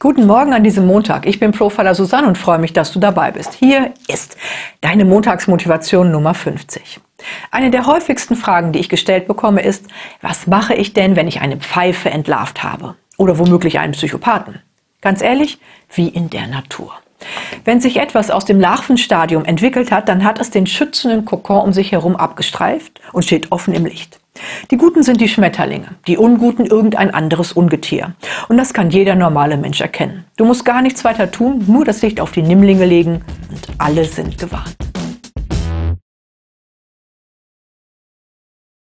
Guten Morgen an diesem Montag. Ich bin Profiler Susanne und freue mich, dass du dabei bist. Hier ist deine Montagsmotivation Nummer 50. Eine der häufigsten Fragen, die ich gestellt bekomme, ist, was mache ich denn, wenn ich eine Pfeife entlarvt habe? Oder womöglich einen Psychopathen? Ganz ehrlich, wie in der Natur. Wenn sich etwas aus dem Larvenstadium entwickelt hat, dann hat es den schützenden Kokon um sich herum abgestreift und steht offen im Licht. Die Guten sind die Schmetterlinge, die Unguten irgendein anderes Ungetier. Und das kann jeder normale Mensch erkennen. Du musst gar nichts weiter tun, nur das Licht auf die Nimmlinge legen und alle sind gewarnt.